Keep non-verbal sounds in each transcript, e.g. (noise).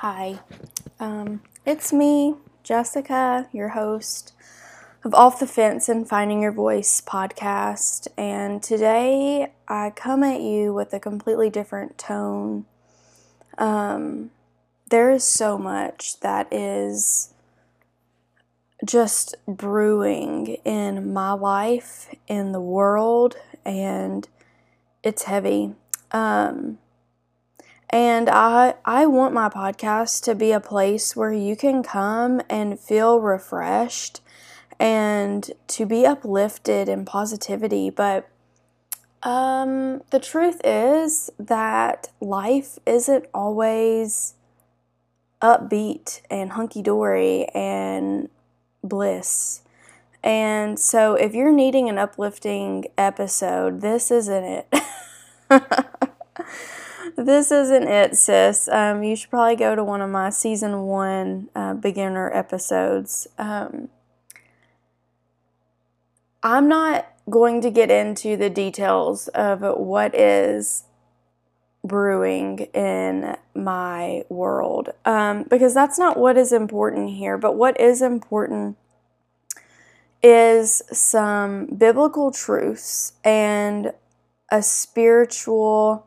Hi, um, it's me, Jessica, your host of Off the Fence and Finding Your Voice podcast. And today I come at you with a completely different tone. Um, there is so much that is just brewing in my life, in the world, and it's heavy. Um, and I I want my podcast to be a place where you can come and feel refreshed and to be uplifted in positivity, but um, the truth is that life isn't always upbeat and hunky dory and bliss. And so, if you're needing an uplifting episode, this isn't it. (laughs) this isn't it, sis. Um, you should probably go to one of my season one uh, beginner episodes. Um, I'm not going to get into the details of what is brewing in my world um, because that's not what is important here. But what is important is some biblical truths and a spiritual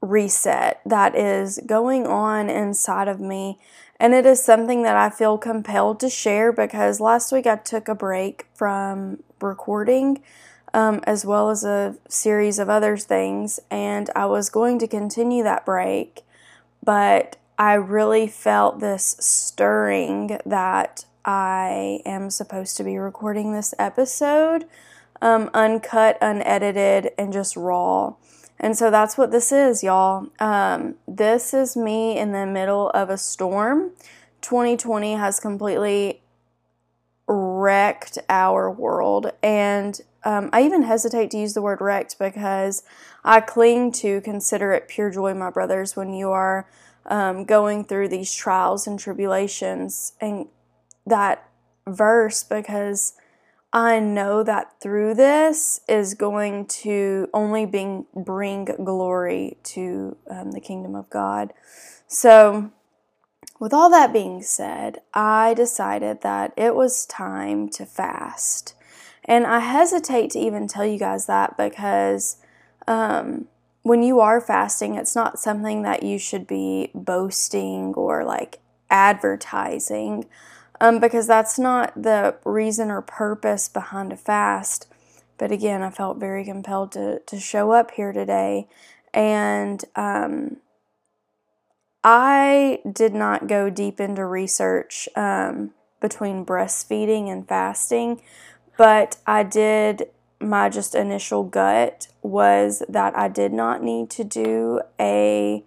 reset that is going on inside of me. And it is something that I feel compelled to share because last week I took a break from recording um, as well as a series of other things. And I was going to continue that break, but I really felt this stirring that I am supposed to be recording this episode um, uncut, unedited, and just raw. And so that's what this is, y'all. Um, this is me in the middle of a storm. 2020 has completely wrecked our world. And um, I even hesitate to use the word wrecked because I cling to consider it pure joy, my brothers, when you are um, going through these trials and tribulations. And that verse, because I know that through this is going to only bring, bring glory to um, the kingdom of God. So, with all that being said, I decided that it was time to fast. And I hesitate to even tell you guys that because um, when you are fasting, it's not something that you should be boasting or like advertising um, because that's not the reason or purpose behind a fast. But again, I felt very compelled to, to show up here today. And um, I did not go deep into research um, between breastfeeding and fasting, but I did. My just initial gut was that I did not need to do a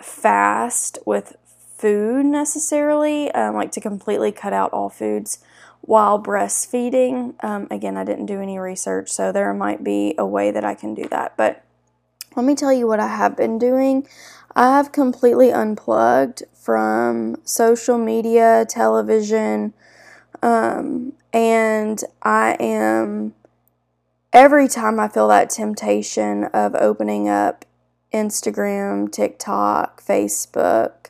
fast with food necessarily, um, like to completely cut out all foods while breastfeeding. Um, again, I didn't do any research, so there might be a way that I can do that. But let me tell you what I have been doing. I have completely unplugged from social media, television, um, and I am every time I feel that temptation of opening up Instagram, TikTok, Facebook,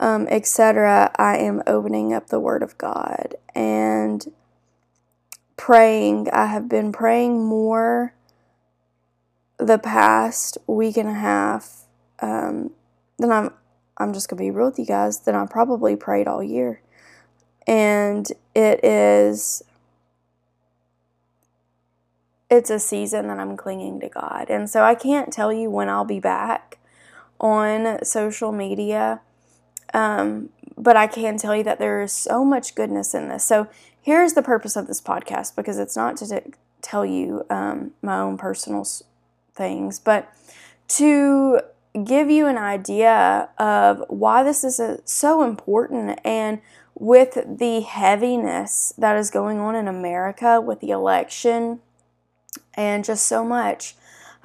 um, etc., I am opening up the Word of God and praying. I have been praying more the past week and a half um, than I'm. I'm just gonna be real with you guys. Than I probably prayed all year, and it is. It's a season that I'm clinging to God. And so I can't tell you when I'll be back on social media um, but I can tell you that there is so much goodness in this. So here's the purpose of this podcast because it's not to t- tell you um, my own personal things, but to give you an idea of why this is a, so important and with the heaviness that is going on in America with the election and just so much.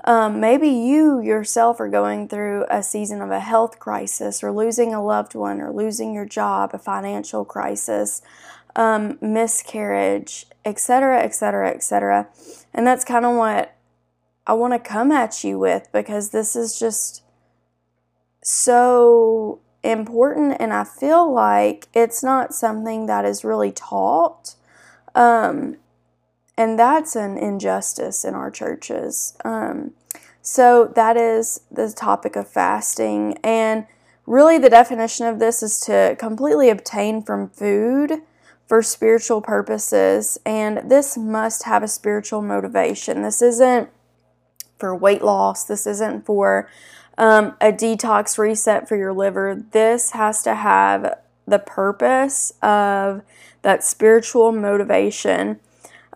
Um, maybe you yourself are going through a season of a health crisis or losing a loved one or losing your job, a financial crisis, um, miscarriage, etc., etc., etc. And that's kind of what I want to come at you with because this is just so important, and I feel like it's not something that is really taught. Um, and that's an injustice in our churches. Um, so that is the topic of fasting. And really, the definition of this is to completely abstain from food for spiritual purposes. And this must have a spiritual motivation. This isn't for weight loss, this isn't for um, a detox reset for your liver. This has to have the purpose of that spiritual motivation.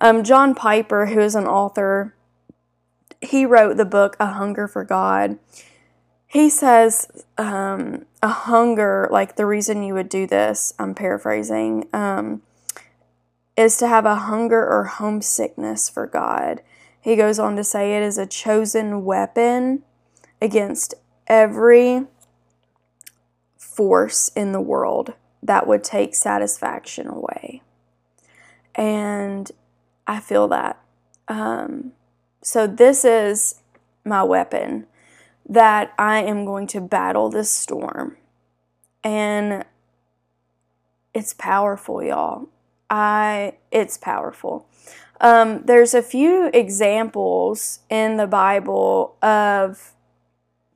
Um, John Piper, who is an author, he wrote the book A Hunger for God. He says um, a hunger, like the reason you would do this, I'm paraphrasing, um, is to have a hunger or homesickness for God. He goes on to say it is a chosen weapon against every force in the world that would take satisfaction away. And I feel that. Um, so, this is my weapon that I am going to battle this storm. And it's powerful, y'all. I it's powerful. Um, there's a few examples in the Bible of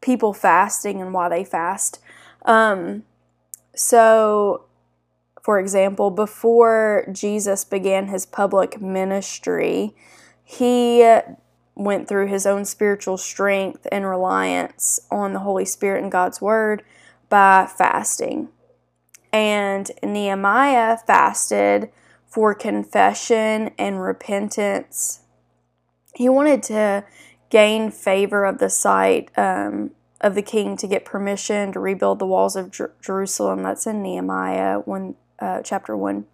people fasting and why they fast. Um, so, for example, before Jesus began his public ministry, he went through his own spiritual strength and reliance on the Holy Spirit and God's Word by fasting. And Nehemiah fasted for confession and repentance. He wanted to gain favor of the sight um, of the king to get permission to rebuild the walls of Jer- Jerusalem. That's in Nehemiah 1, uh, chapter 1.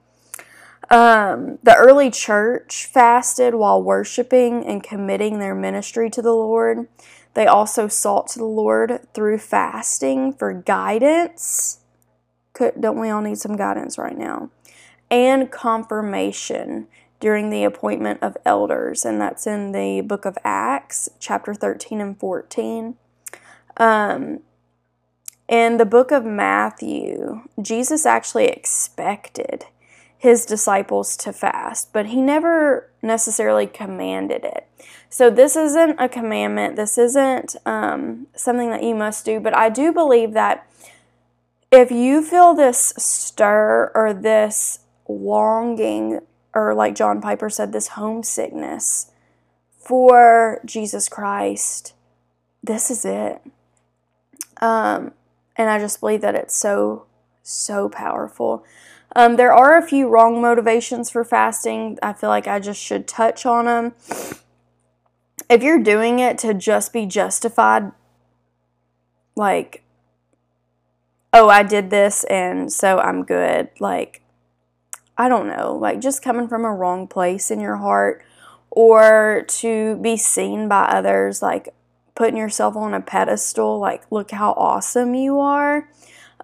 Um, the early church fasted while worshiping and committing their ministry to the Lord. They also sought to the Lord through fasting for guidance. Could, don't we all need some guidance right now? And confirmation during the appointment of elders, and that's in the book of Acts, chapter 13 and 14. Um, in the book of Matthew, Jesus actually expected his disciples to fast, but he never necessarily commanded it. So, this isn't a commandment, this isn't um, something that you must do, but I do believe that if you feel this stir or this longing, or like John Piper said, this homesickness for Jesus Christ, this is it. Um, and I just believe that it's so, so powerful. Um, there are a few wrong motivations for fasting. I feel like I just should touch on them. If you're doing it to just be justified, like, oh, I did this and so I'm good, like, I don't know, like just coming from a wrong place in your heart or to be seen by others, like putting yourself on a pedestal, like, look how awesome you are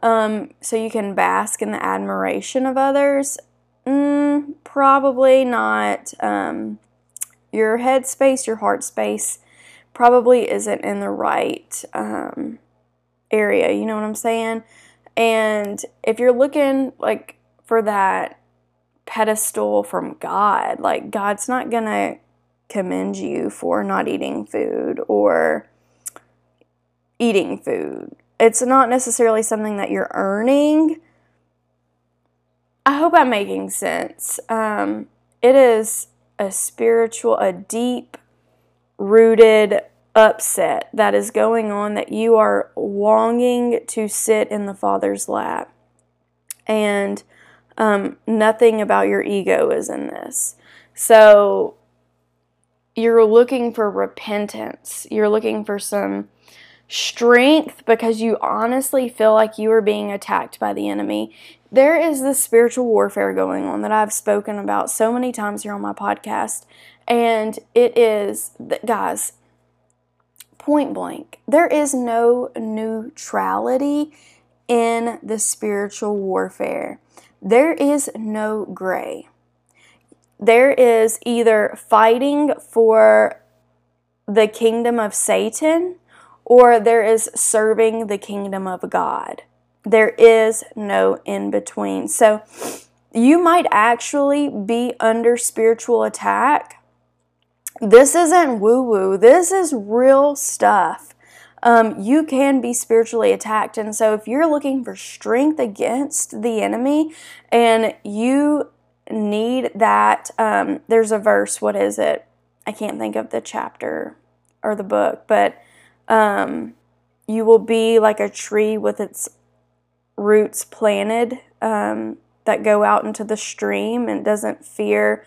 um, so you can bask in the admiration of others? Mm, probably not. Um, your head space, your heart space probably isn't in the right um, area. You know what I'm saying? And if you're looking like for that pedestal from God, like God's not to commend you for not eating food or eating food it's not necessarily something that you're earning. I hope I'm making sense. Um, it is a spiritual, a deep rooted upset that is going on that you are longing to sit in the Father's lap. And um, nothing about your ego is in this. So you're looking for repentance. You're looking for some strength because you honestly feel like you are being attacked by the enemy. There is this spiritual warfare going on that I've spoken about so many times here on my podcast. And it is, guys, point blank, there is no neutrality in the spiritual warfare. There is no gray. There is either fighting for the kingdom of Satan or there is serving the kingdom of God. There is no in between. So you might actually be under spiritual attack. This isn't woo woo, this is real stuff. Um, you can be spiritually attacked. And so, if you're looking for strength against the enemy and you need that, um, there's a verse, what is it? I can't think of the chapter or the book, but um, you will be like a tree with its roots planted um, that go out into the stream and doesn't fear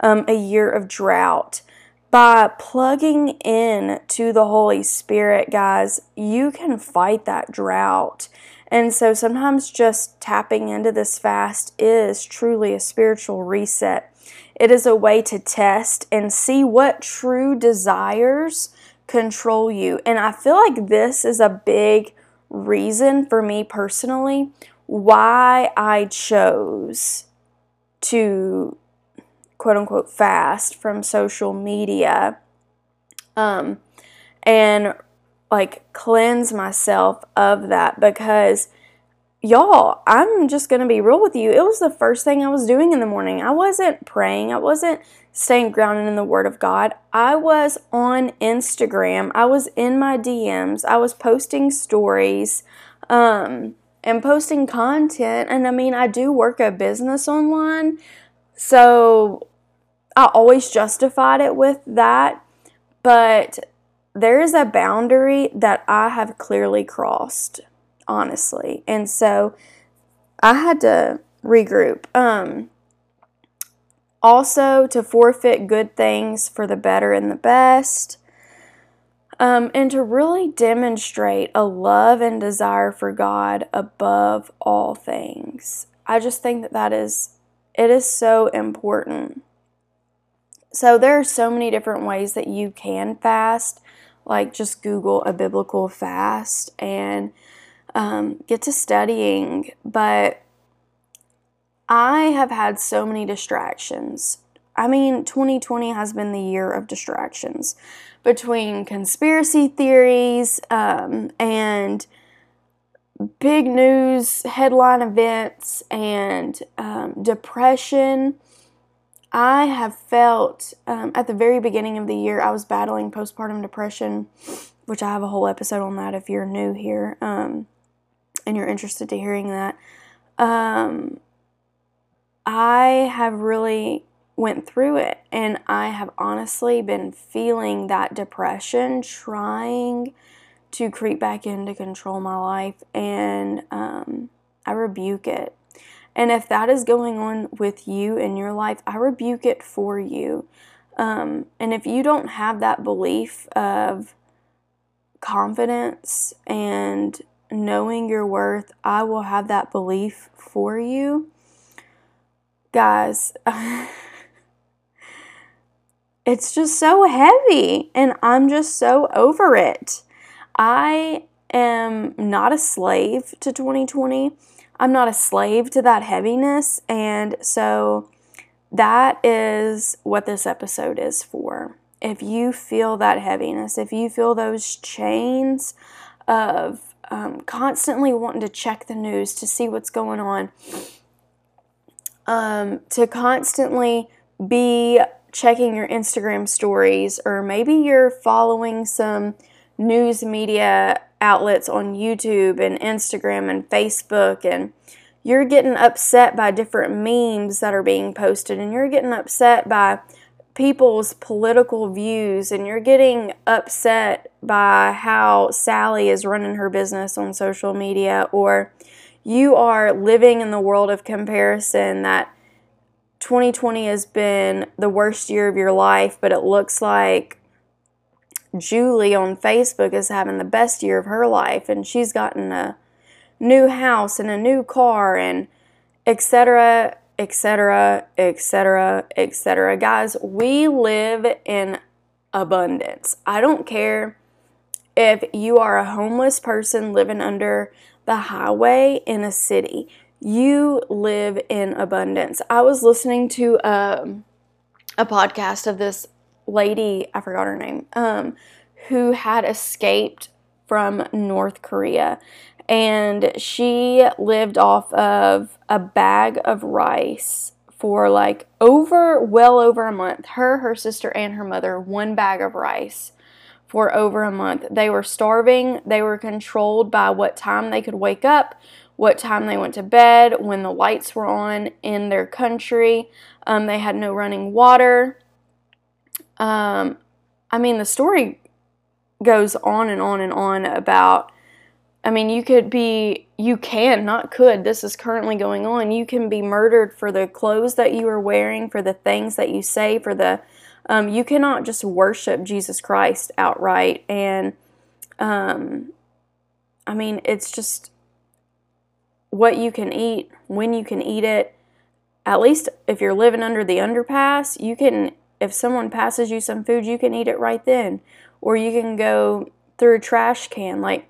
um, a year of drought. By plugging in to the Holy Spirit, guys, you can fight that drought. And so sometimes just tapping into this fast is truly a spiritual reset. It is a way to test and see what true desires control you. And I feel like this is a big reason for me personally why I chose to quote unquote fast from social media um, and like cleanse myself of that because y'all, I'm just going to be real with you. It was the first thing I was doing in the morning. I wasn't praying, I wasn't staying grounded in the Word of God. I was on Instagram, I was in my DMs, I was posting stories. Um, and posting content. And I mean, I do work a business online, so I always justified it with that. But there is a boundary that I have clearly crossed, honestly. And so I had to regroup. Um, also, to forfeit good things for the better and the best. Um, and to really demonstrate a love and desire for God above all things. I just think that that is, it is so important. So there are so many different ways that you can fast. Like just Google a biblical fast and um, get to studying. But I have had so many distractions. I mean, 2020 has been the year of distractions between conspiracy theories um, and big news headline events and um, depression I have felt um, at the very beginning of the year, I was battling postpartum depression, which I have a whole episode on that if you're new here um, and you're interested to hearing that. Um, I have really went through it and I have honestly been feeling that depression, trying to creep back in to control my life, and um, I rebuke it. And if that is going on with you in your life, I rebuke it for you. Um, and if you don't have that belief of confidence and knowing your worth, I will have that belief for you. Guys, (laughs) it's just so heavy, and I'm just so over it. I am not a slave to 2020. I'm not a slave to that heaviness. And so that is what this episode is for. If you feel that heaviness, if you feel those chains of um, constantly wanting to check the news to see what's going on, um, to constantly be checking your Instagram stories, or maybe you're following some news media outlets on YouTube and Instagram and Facebook and you're getting upset by different memes that are being posted and you're getting upset by people's political views and you're getting upset by how Sally is running her business on social media or you are living in the world of comparison that 2020 has been the worst year of your life, but it looks like Julie on Facebook is having the best year of her life and she's gotten a new house and a new car and etc etc etc etc guys we live in abundance. I don't care if you are a homeless person living under the highway in a city you live in abundance. I was listening to um, a podcast of this lady, I forgot her name, um, who had escaped from North Korea. And she lived off of a bag of rice for like over, well over a month. Her, her sister, and her mother, one bag of rice for over a month. They were starving. They were controlled by what time they could wake up, what time they went to bed, when the lights were on in their country. Um, they had no running water. Um, I mean, the story goes on and on and on about. I mean, you could be, you can, not could, this is currently going on. You can be murdered for the clothes that you are wearing, for the things that you say, for the, um, you cannot just worship Jesus Christ outright. And, um, I mean, it's just what you can eat, when you can eat it. At least if you're living under the underpass, you can, if someone passes you some food, you can eat it right then. Or you can go through a trash can. Like,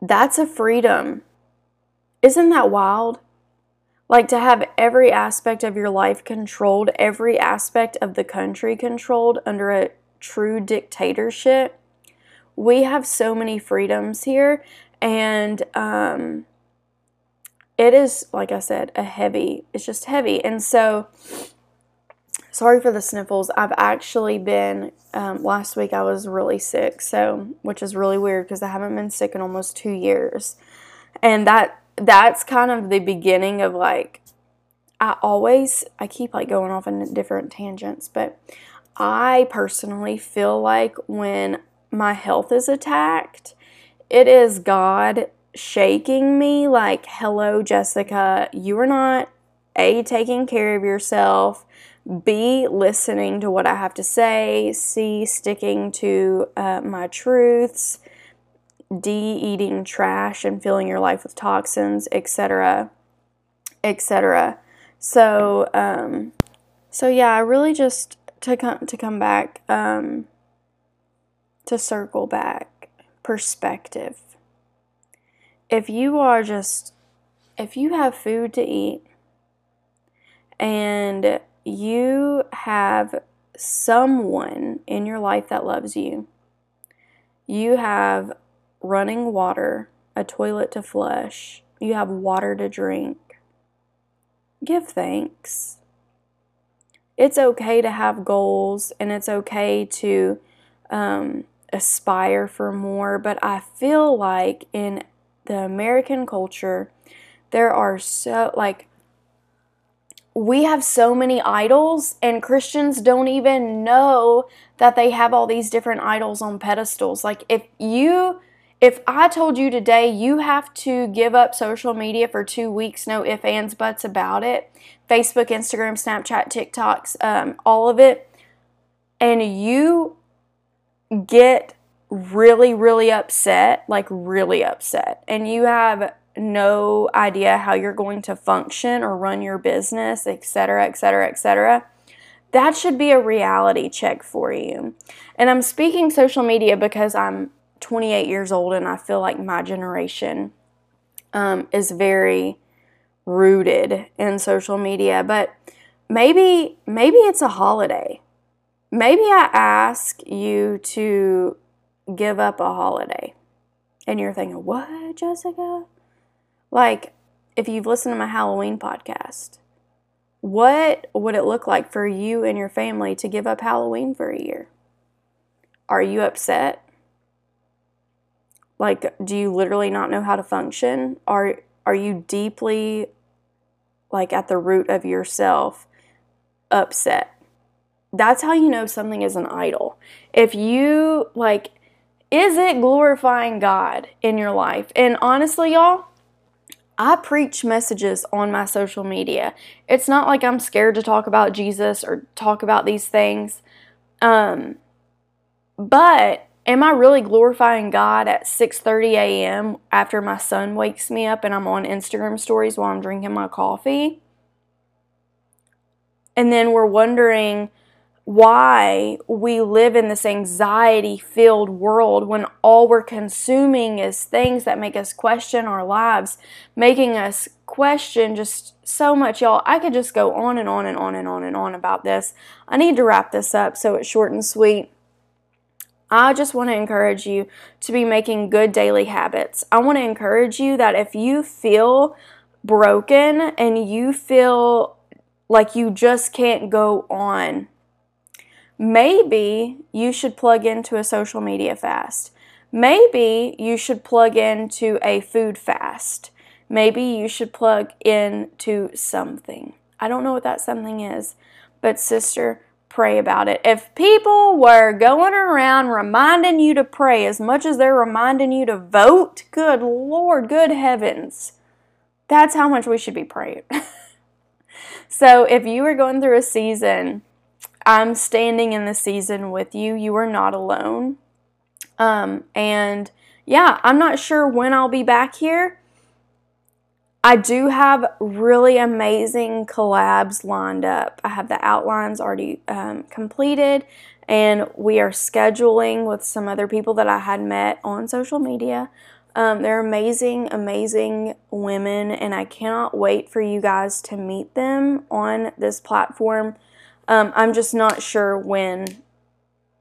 that's a freedom. Isn't that wild? Like to have every aspect of your life controlled, every aspect of the country controlled under a true dictatorship. We have so many freedoms here, and um, it is, like I said, a heavy, it's just heavy. And so, sorry for the sniffles. I've actually been, um, last week I was really sick, so, which is really weird because I haven't been sick in almost two years. And that, that's kind of the beginning of like, I always, I keep like going off in different tangents, but I personally feel like when my health is attacked, it is God shaking me like, hello, Jessica, you are not A, taking care of yourself, B, listening to what I have to say, C, sticking to uh, my truths, D, eating trash and filling your life with toxins, etc., etc. So, um, so yeah, I really just to come to come back, um, to circle back, perspective if you are just, if you have food to eat and you have someone in your life that loves you, you have running water, a toilet to flush, you have water to drink, give thanks. It's okay to have goals and it's okay to um, aspire for more, but I feel like in the American culture, there are so, like, we have so many idols, and Christians don't even know that they have all these different idols on pedestals. Like, if you, if I told you today you have to give up social media for two weeks, no ifs, ands, buts about it Facebook, Instagram, Snapchat, TikToks, um, all of it, and you get really, really upset, like really upset, and you have no idea how you're going to function or run your business, etc., etc., etc., that should be a reality check for you. And I'm speaking social media because I'm 28 years old and I feel like my generation um, is very rooted in social media. But maybe maybe it's a holiday. Maybe I ask you to give up a holiday. And you're thinking, what, Jessica? Like, if you've listened to my Halloween podcast, what would it look like for you and your family to give up Halloween for a year? Are you upset? Like, do you literally not know how to function? Are are you deeply like at the root of yourself upset? That's how you know something is an idol. If you like is it glorifying God in your life? And honestly, y'all, I preach messages on my social media. It's not like I'm scared to talk about Jesus or talk about these things. Um, but am I really glorifying God at 6:30 a.m. after my son wakes me up and I'm on Instagram stories while I'm drinking my coffee? And then we're wondering, why we live in this anxiety filled world when all we're consuming is things that make us question our lives, making us question just so much, y'all. I could just go on and on and on and on and on about this. I need to wrap this up so it's short and sweet. I just want to encourage you to be making good daily habits. I want to encourage you that if you feel broken and you feel like you just can't go on, maybe you should plug into a social media fast. Maybe you should plug into a food fast. Maybe you should plug into something. I don't know what that something is, but sister, pray about it. If people were going around reminding you to pray as much as they're reminding you to vote, good Lord, good heavens, that's how much we should be praying. (laughs) so if you are going through a season, I'm standing in the season with you. You are not alone. Um, and yeah, I'm not sure when I'll be back here. I do have really amazing collabs lined up. I have the outlines already um, completed, and we are scheduling with some other people that I had met on social media. Um, they're amazing, amazing women, and I cannot wait for you guys to meet them on this platform. Um, I'm just not sure when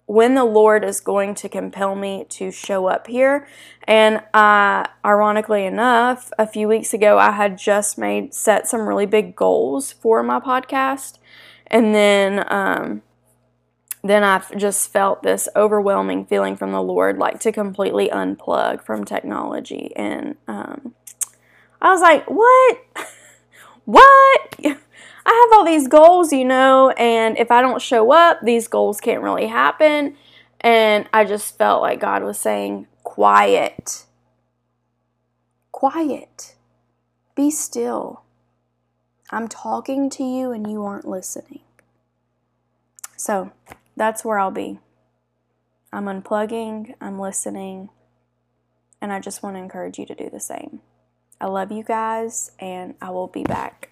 when the Lord is going to compel me to show up here. And uh, ironically enough, a few weeks ago, I had just made set some really big goals for my podcast, and then um, then I just felt this overwhelming feeling from the Lord, like to completely unplug from technology, and um, I was like, "What? (laughs) what?" (laughs) I have all these goals, you know, and if I don't show up, these goals can't really happen. And I just felt like God was saying, quiet. Quiet. Be still. I'm talking to you and you aren't listening. So that's where I'll be. I'm unplugging, I'm listening, and I just want to encourage you to do the same. I love you guys, and I will be back